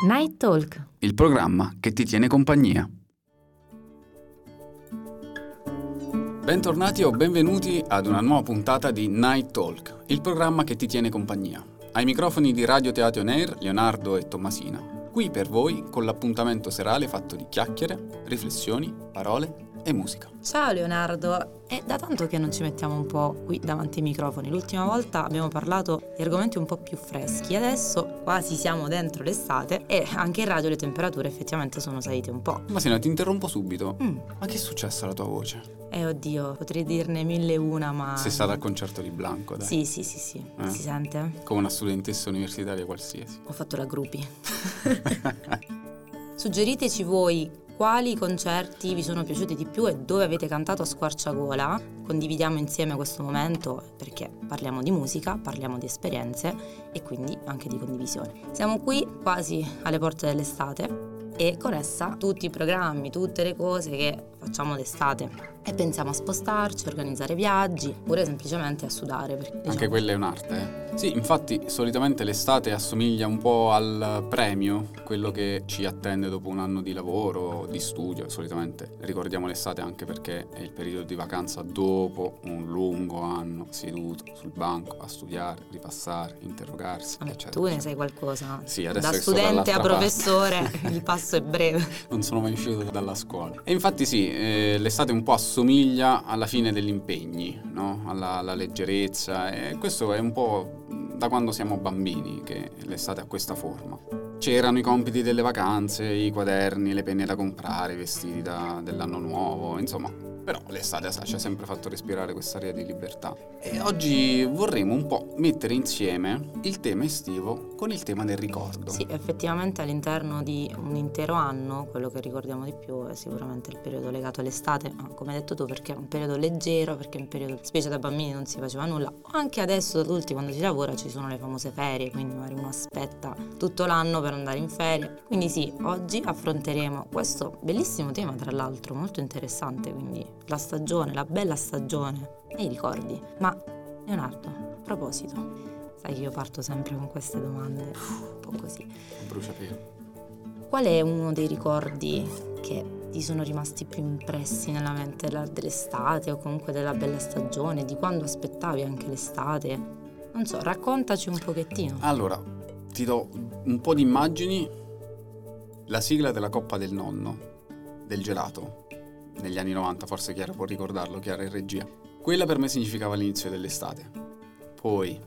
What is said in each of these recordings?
Night Talk. il programma che ti tiene compagnia. Bentornati o benvenuti ad una nuova puntata di Night Talk, il programma che ti tiene compagnia. Ai microfoni di Radio Teatro On Air, Leonardo e Tommasina. Qui per voi con l'appuntamento serale fatto di chiacchiere, riflessioni, parole e musica. Ciao Leonardo, è da tanto che non ci mettiamo un po' qui davanti ai microfoni. L'ultima volta abbiamo parlato di argomenti un po' più freschi, adesso quasi siamo dentro l'estate e anche in radio le temperature effettivamente sono salite un po'. Tommasina, ti interrompo subito. Mm. Ma che è successo alla tua voce? Eh oddio, potrei dirne mille e una, ma... Sei stata al concerto di Blanco, dai. Sì, sì, sì, sì. Eh. Si sente? Come una studentessa universitaria qualsiasi. Ho fatto la gruppi. Suggeriteci voi quali concerti vi sono piaciuti di più e dove avete cantato a squarciagola. Condividiamo insieme questo momento perché parliamo di musica, parliamo di esperienze e quindi anche di condivisione. Siamo qui quasi alle porte dell'estate e con essa tutti i programmi, tutte le cose che facciamo d'estate e pensiamo a spostarci, a organizzare viaggi oppure semplicemente a sudare. perché, diciamo, Anche quella è un'arte, eh? Sì, infatti solitamente l'estate assomiglia un po' al premio, quello che ci attende dopo un anno di lavoro, di studio. Solitamente ricordiamo l'estate anche perché è il periodo di vacanza dopo un lungo anno seduto sul banco a studiare, ripassare, interrogarsi, Vabbè, eccetera. tu ne sai qualcosa. Sì, adesso da studente a professore il passo è breve. non sono mai uscito dalla scuola. E infatti sì, eh, l'estate un po' assomiglia alla fine degli impegni, no? alla, alla leggerezza e questo è un po' da quando siamo bambini che l'estate ha questa forma. C'erano i compiti delle vacanze, i quaderni, le penne da comprare, i vestiti da- dell'anno nuovo, insomma. Però l'estate sa, ci ha sempre fatto respirare quest'aria di libertà. E oggi vorremmo un po' mettere insieme il tema estivo con il tema del ricordo. Sì, effettivamente all'interno di un intero anno, quello che ricordiamo di più è sicuramente il periodo legato all'estate, ma come hai detto tu perché è un periodo leggero, perché è un periodo, specie da bambini non si faceva nulla, anche adesso da adulti quando si lavora ci sono le famose ferie, quindi magari uno aspetta tutto l'anno per andare in ferie. Quindi sì, oggi affronteremo questo bellissimo tema tra l'altro, molto interessante, quindi la stagione, la bella stagione e i ricordi. Ma Leonardo, a proposito, sai che io parto sempre con queste domande, un po' così. Bruciapelo. Qual è uno dei ricordi che ti sono rimasti più impressi nella mente dell'estate o comunque della bella stagione, di quando aspettavi anche l'estate? Non so, raccontaci un pochettino. Allora, ti do un po' di immagini. La sigla della Coppa del Nonno, del gelato, negli anni 90, forse Chiara può ricordarlo, Chiara in regia. Quella per me significava l'inizio dell'estate. Poi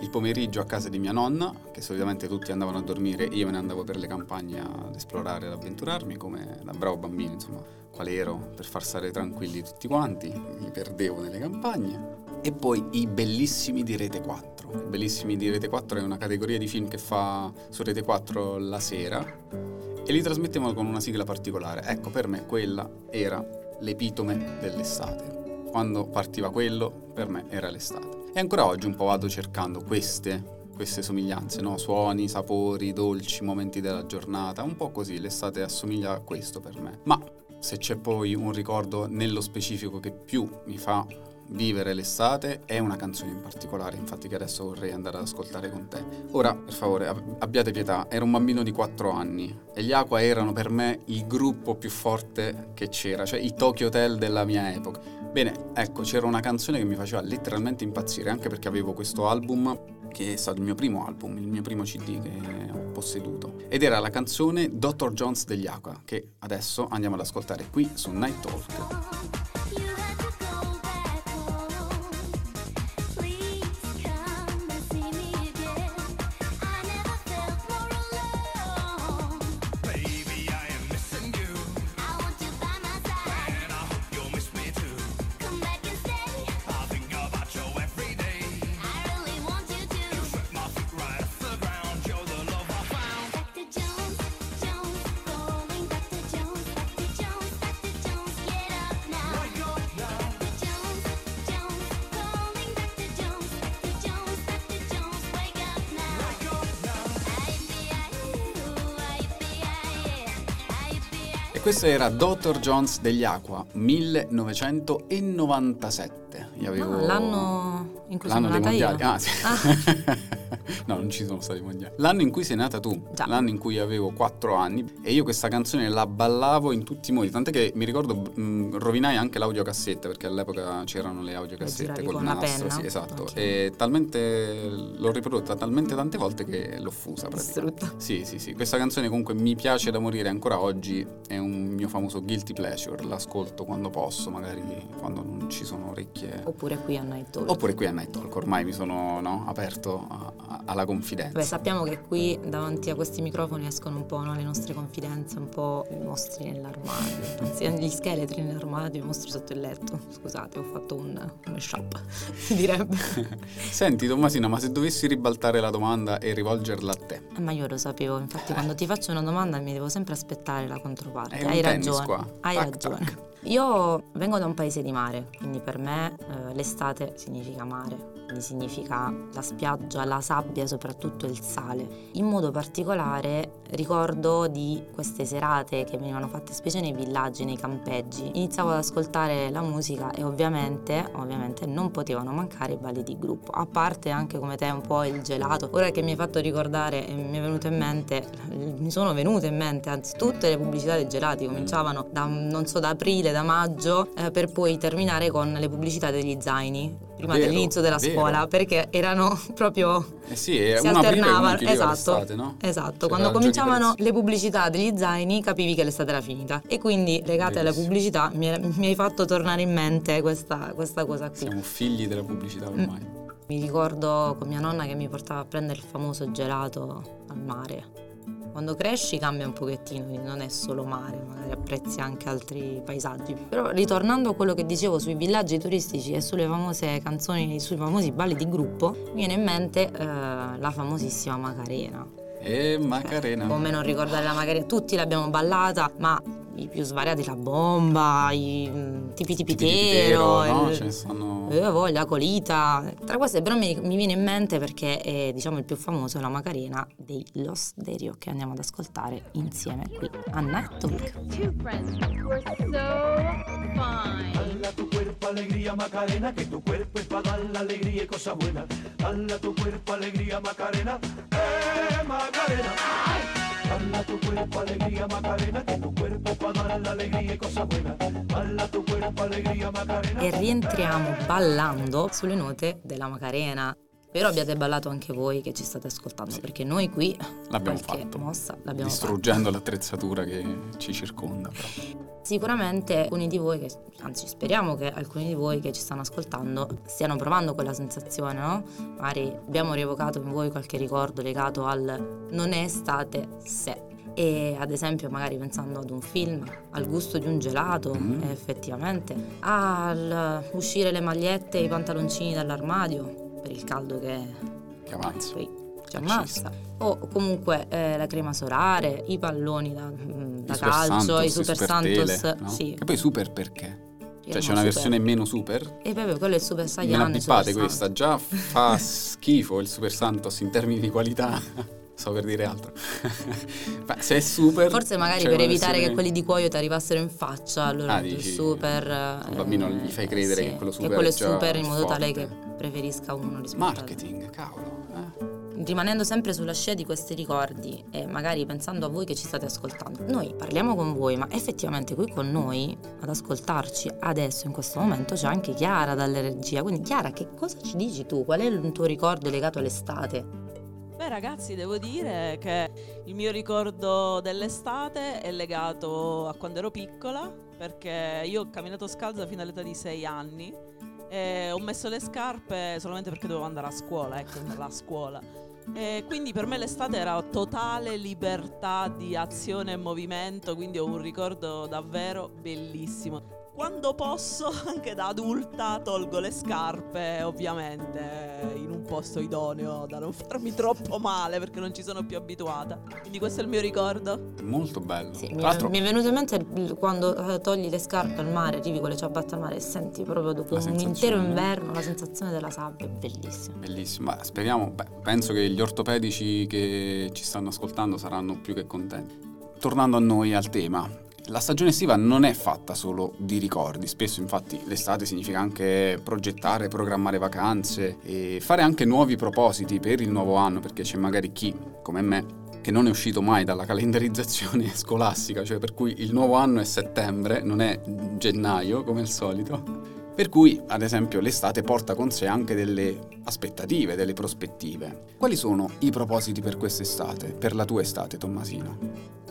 il pomeriggio a casa di mia nonna, che solitamente tutti andavano a dormire, io me ne andavo per le campagne ad esplorare, ad avventurarmi, come da bravo bambino, insomma, qual ero, per far stare tranquilli tutti quanti, mi perdevo nelle campagne. E poi i bellissimi di Rete 4. I bellissimi di Rete 4 è una categoria di film che fa su Rete 4 la sera e li trasmettevano con una sigla particolare. Ecco, per me quella era l'epitome dell'estate. Quando partiva quello, per me era l'estate. E ancora oggi un po' vado cercando queste, queste somiglianze, no? Suoni, sapori, dolci, momenti della giornata, un po' così, l'estate assomiglia a questo per me. Ma se c'è poi un ricordo nello specifico che più mi fa vivere l'estate è una canzone in particolare, infatti che adesso vorrei andare ad ascoltare con te. Ora, per favore, ab- abbiate pietà, ero un bambino di 4 anni e gli Aqua erano per me il gruppo più forte che c'era, cioè i Tokyo Hotel della mia epoca. Bene, ecco, c'era una canzone che mi faceva letteralmente impazzire, anche perché avevo questo album che è stato il mio primo album, il mio primo CD che ho posseduto. Ed era la canzone Dr. Jones degli Aqua, che adesso andiamo ad ascoltare qui su Night Talk. Questo era Dr. Jones degli Aqua, 1997. Io avevo... Ah, l'anno in cui L'anno sono dei nata mondiali. io. Ah, sì. No, non ci sono stati mondiali. L'anno in cui sei nata tu, Già. l'anno in cui avevo 4 anni, e io questa canzone la ballavo in tutti i modi. Tant'è che mi ricordo mh, rovinai anche l'audiocassetta, perché all'epoca c'erano le audiocassette col con nastro. Sì, esatto. Ok. E talmente l'ho riprodotta talmente tante volte che l'ho fusa praticamente. Distrutta. Sì, sì, sì. Questa canzone comunque mi piace da morire ancora oggi. È un mio famoso guilty pleasure. L'ascolto quando posso, magari quando non ci sono orecchie. Oppure qui a Night Talk. Oppure qui a Night Talk, ormai mi sono no, aperto a- a- alla confidenza. Beh, sappiamo che qui davanti a questi microfoni escono un po' no, le nostre confidenze, un po' i mostri nell'armadio, anzi gli scheletri nell'armadio, i mostri sotto il letto. Scusate, ho fatto un, un mashup, si direbbe. Senti Tommasina, ma se dovessi ribaltare la domanda e rivolgerla a te, Eh, Ma io lo sapevo, infatti quando ti faccio una domanda mi devo sempre aspettare la controparte. Hai ragione. Hai Tac, ragione. tac. Io vengo da un paese di mare, quindi per me eh, l'estate significa mare, quindi significa la spiaggia, la sabbia, soprattutto il sale. In modo particolare ricordo di queste serate che venivano fatte specie nei villaggi, nei campeggi. Iniziavo ad ascoltare la musica e ovviamente, ovviamente non potevano mancare i balli di gruppo, a parte anche come te un po' il gelato. Ora che mi hai fatto ricordare e mi è venuto in mente, mi sono venute in mente anzi tutte le pubblicità dei gelati cominciavano da non so da aprile, da maggio, eh, per poi terminare con le pubblicità degli zaini prima Vero, dell'inizio della vero. scuola perché erano proprio eh sì, è si alternavano esatto, no? esatto. C'era quando cominciavano le pubblicità degli zaini capivi che l'estate era finita e quindi legate alla pubblicità mi, mi hai fatto tornare in mente questa, questa cosa qui Siamo figli della pubblicità ormai. mi ricordo con mia nonna che mi portava a prendere il famoso gelato al mare quando cresci cambia un pochettino, quindi non è solo mare, magari apprezzi anche altri paesaggi. Però ritornando a quello che dicevo sui villaggi turistici e sulle famose canzoni, sui famosi balli di gruppo, mi viene in mente eh, la famosissima Macarena. E Macarena. Come non ricordare la Macarena? Tutti l'abbiamo ballata, ma i più svariati, la bomba, i mm, tipi tipitero, no? Ce ne sono... eh, voglia, colita. Tra queste però mi, mi viene in mente perché è diciamo il più famoso è la Macarena dei Los Derio che andiamo ad ascoltare insieme qui a Night Talk. two friends who are so fine. Dala tu cuerpo alegría Macarena, que tu cuerpo para dar la alegría y cosa buena. Dala tu cuerpo alegría Macarena. E rientriamo ballando sulle note della Macarena. Spero abbiate ballato anche voi che ci state ascoltando, perché noi qui L'abbiamo fatto. mossa l'abbiamo fatta. Distruggendo l'attrezzatura che ci circonda. Però. Sicuramente alcuni di voi, che, anzi speriamo che alcuni di voi che ci stanno ascoltando stiano provando quella sensazione, no? Magari abbiamo rievocato in voi qualche ricordo legato al non è estate se. E ad esempio magari pensando ad un film, al gusto di un gelato, Mm. e effettivamente, al uscire le magliette e i pantaloncini dall'armadio per il caldo che Che avanza. poi Accesa. ammazza. O comunque eh, la crema solare, i palloni da, mm, da I Super calcio, Santos, i Super tele, Santos. no? Sì, Che poi super perché? Cioè erano c'è una super. versione meno super? E proprio quello è il Super Saiyan. il bippate Super questa, già fa schifo il Super Santos in termini di qualità. Sto per dire altro. Ma se è super... Forse magari c'è per evitare versione- che quelli di cuoio ti arrivassero in faccia, allora Ah, il dici, super. al bambino gli fai credere che quello super quello è super in modo tale che forte. preferisca uno rispetto. Marketing, cavolo. eh. Rimanendo sempre sulla scia di questi ricordi e magari pensando a voi che ci state ascoltando, noi parliamo con voi, ma effettivamente qui con noi ad ascoltarci adesso in questo momento c'è anche Chiara dalle regia. Quindi Chiara, che cosa ci dici tu? Qual è il tuo ricordo legato all'estate? Beh ragazzi, devo dire che il mio ricordo dell'estate è legato a quando ero piccola, perché io ho camminato scalza fino all'età di 6 anni e ho messo le scarpe solamente perché dovevo andare a scuola, ecco, la scuola. E quindi per me l'estate era totale libertà di azione e movimento, quindi ho un ricordo davvero bellissimo. Quando posso, anche da adulta, tolgo le scarpe, ovviamente in un posto idoneo da non farmi troppo male perché non ci sono più abituata. Quindi questo è il mio ricordo. Molto bello. Sì, Tra mi, l'altro, mi è venuto in mente il- quando eh, togli le scarpe al mare, arrivi con le ciabatte al mare e senti proprio dopo La un sensazione, intero no? inverno la sensazione della sabbia, è bellissima. bellissimo. Ma speriamo, beh, penso che gli ortopedici che ci stanno ascoltando saranno più che contenti. Tornando a noi, al tema. la stagione estiva non è fatta solo di ricordi, spesso infatti l'estate significa anche progettare, programmare vacanze e fare anche nuovi propositi per il nuovo anno, perché c'è magari chi, come me, che non è uscito mai dalla calendarizzazione scolastica, cioè per cui il nuovo anno è settembre, non è gennaio come al solito. Per cui, ad esempio, l'estate porta con sé anche delle aspettative, delle prospettive. Quali sono i propositi per quest'estate, per la tua estate, Tommasina?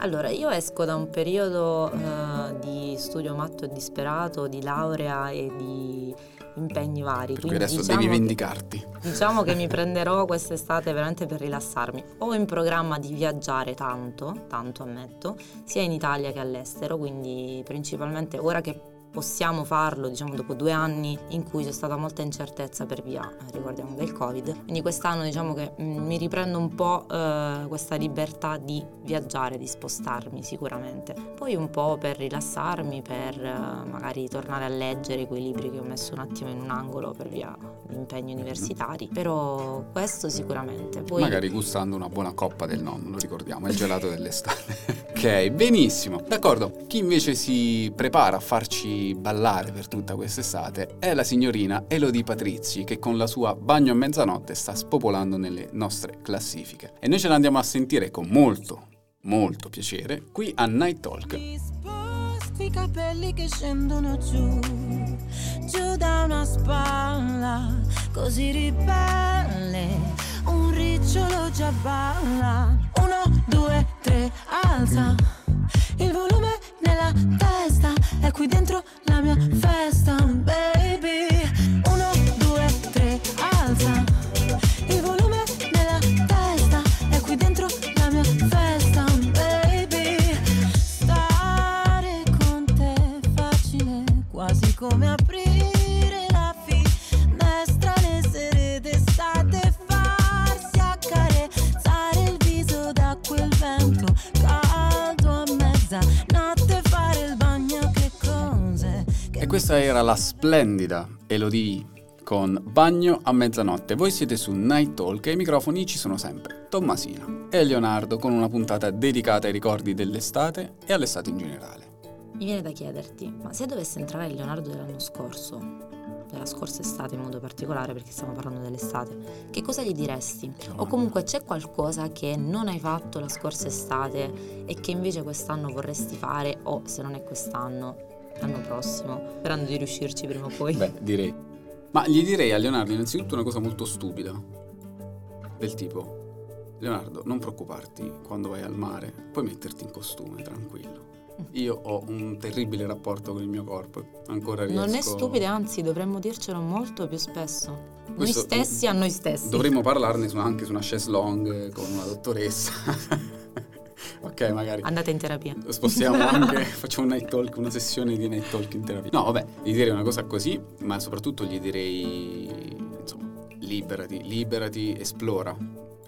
Allora, io esco da un periodo eh, di studio matto e disperato, di laurea e di impegni vari. Quindi adesso diciamo devi che- vendicarti. Diciamo che mi prenderò quest'estate veramente per rilassarmi. Ho in programma di viaggiare tanto, tanto ammetto, sia in Italia che all'estero, quindi principalmente ora che possiamo farlo, diciamo dopo due anni in cui c'è stata molta incertezza per via, eh, ricordiamo, del Covid. Quindi quest'anno diciamo che mm, mi riprendo un po' eh, questa libertà di viaggiare, di spostarmi sicuramente. Poi un po' per rilassarmi, per eh, magari tornare a leggere quei libri che ho messo un attimo in un angolo per via di impegni universitari. Però questo sicuramente. Poi Magari gustando una buona coppa del nonno, lo ricordiamo, il gelato dell'estate. ok, benissimo. D'accordo, chi invece si prepara a farci ballare per tutta quest'estate è la signorina Elodie Patrizi, che con la sua Bagno a mezzanotte sta spopolando nelle nostre classifiche. E noi ce l'andiamo a sentire con molto, molto piacere qui a Night Talk. I capelli che scendono giù, giù da una spalla, così ribelle, un ricciolo già balla. Uno, due, tre, alza, il volume nella testa, è qui dentro la questa era la splendida Elodie con Bagno a mezzanotte. Voi siete su Night Talk e ai microfoni ci sono sempre Tommasina e Leonardo con una puntata dedicata ai ricordi dell'estate e all'estate in generale. Mi viene da chiederti, ma se dovesse entrare il Leonardo dell'anno scorso, della scorsa estate in modo particolare, perché stiamo parlando dell'estate, che cosa gli diresti? O comunque c'è qualcosa che non hai fatto la scorsa estate e che invece quest'anno vorresti fare, o se non è quest'anno, l'anno prossimo, sperando di riuscirci prima o poi? Beh, direi. Ma gli direi a Leonardo innanzitutto una cosa molto stupida. Del tipo, Leonardo, non preoccuparti quando vai al mare, puoi metterti in costume, tranquillo. Io ho un terribile rapporto con il mio corpo, ancora riesco... Non è stupido, anzi dovremmo dircelo molto più spesso. Noi Questo- stessi a noi stessi. Dovremmo parlarne su- anche su una chaise longue con una dottoressa. ok, magari. Andate in terapia. Spostiamo anche, facciamo un night talk, una sessione di night talk in terapia. No, vabbè, gli direi una cosa così, ma soprattutto gli direi, insomma, liberati, liberati, esplora.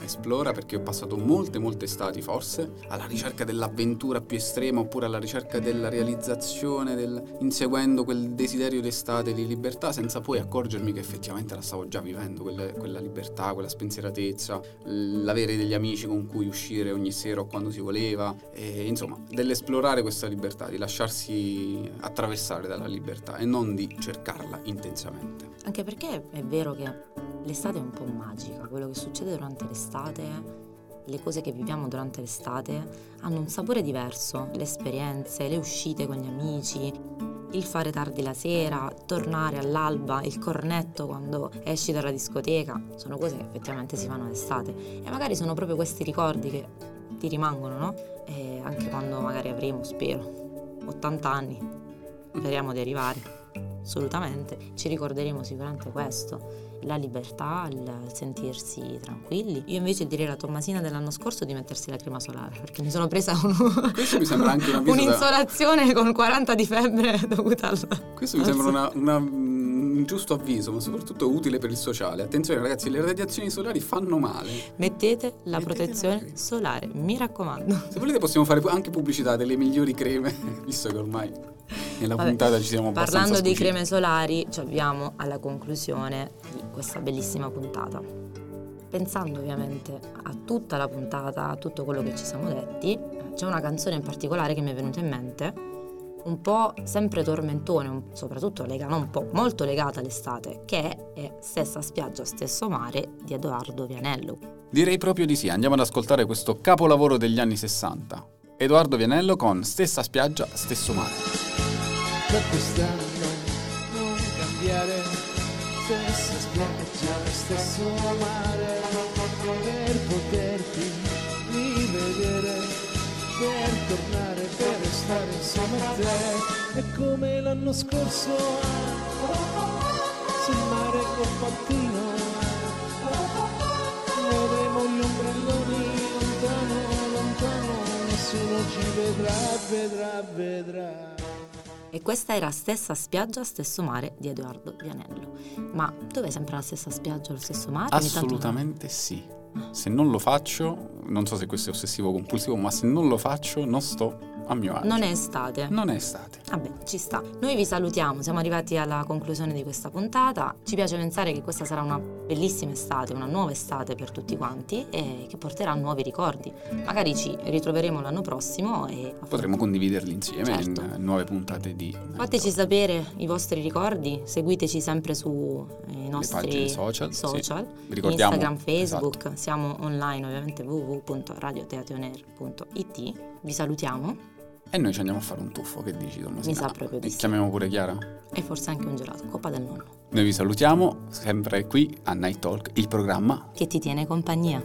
Esplora perché ho passato molte, molte estati forse alla ricerca dell'avventura più estrema oppure alla ricerca della realizzazione, del, inseguendo quel desiderio d'estate di libertà senza poi accorgermi che effettivamente la stavo già vivendo, quella, quella libertà, quella spensieratezza, l'avere degli amici con cui uscire ogni sera o quando si voleva, e, insomma, dell'esplorare questa libertà, di lasciarsi attraversare dalla libertà e non di cercarla intensamente. Anche perché è vero che l'estate è un po' magica, quello che succede durante l'estate, le cose che viviamo durante l'estate hanno un sapore diverso, le esperienze, le uscite con gli amici, il fare tardi la sera, tornare all'alba, il cornetto quando esci dalla discoteca, sono cose che effettivamente si fanno d'estate e magari sono proprio questi ricordi che ti rimangono, no? E anche quando magari avremo, spero, 80 anni, speriamo di arrivare assolutamente, ci ricorderemo sicuramente questo, la libertà, il sentirsi tranquilli. Io invece direi alla Tommasina dell'anno scorso di mettersi la crema solare, perché mi sono presa un- Questo mi sembra anche un avviso da- un'insolazione con 40 di febbre dovuta al... Questo mi sembra una- una- un giusto avviso, ma soprattutto utile per il sociale. Attenzione ragazzi, le radiazioni solari fanno male. Mettete la Mettete protezione la solare, mi raccomando. Se volete possiamo fare anche pubblicità delle migliori creme, visto che ormai nella Vabbè, puntata ci siamo Parlando di creme solari, ci avviamo alla conclusione di questa bellissima puntata. Pensando ovviamente a tutta la puntata, a tutto quello che ci siamo detti, c'è una canzone in particolare che mi è venuta in mente un po' sempre tormentone, soprattutto lega, non un po', molto legata all'estate, che è Stessa spiaggia, stesso mare di Edoardo Vianello. Direi proprio di sì, andiamo ad ascoltare questo capolavoro degli anni 60. Edoardo Vianello con Stessa spiaggia, stesso mare. Per quest'anno. Non cambiare stessa spiaggia, stesso mare per poterti rivedere per tornare per restare insieme a te. È come l'anno scorso sul mare col pattino vedremo gli ombrelloni lontano lontano nessuno ci vedrà vedrà vedrà E questa era Stessa spiaggia, stesso mare di Edoardo Vianello. Ma dov'è sempre la stessa spiaggia, lo stesso mare? Assolutamente sì. Se non lo faccio, non so se questo è ossessivo o compulsivo, ma se non lo faccio non sto a mio agio. Non è estate. Non è estate. Vabbè, ci sta. Noi vi salutiamo, siamo arrivati alla conclusione di questa puntata. Ci piace pensare che questa sarà una bellissima estate, una nuova estate per tutti quanti e che porterà nuovi ricordi. Magari ci ritroveremo l'anno prossimo e Potremmo condividerli insieme Certo. in eh, nuove puntate di fateci sapere i vostri ricordi, seguiteci sempre sui nostri pagine social, sì. social, ricordiamo- Instagram, Facebook, esatto. siamo online ovviamente www.radioteatronair.it. Vi salutiamo E noi ci andiamo a fare un tuffo, che dici Tommasina? Mi sa proprio di sì. Chiamiamo pure Chiara? e forse anche un gelato, Coppa del Nonno, Noi vi salutiamo, sempre qui a Night Talk, il programma che ti tiene compagnia.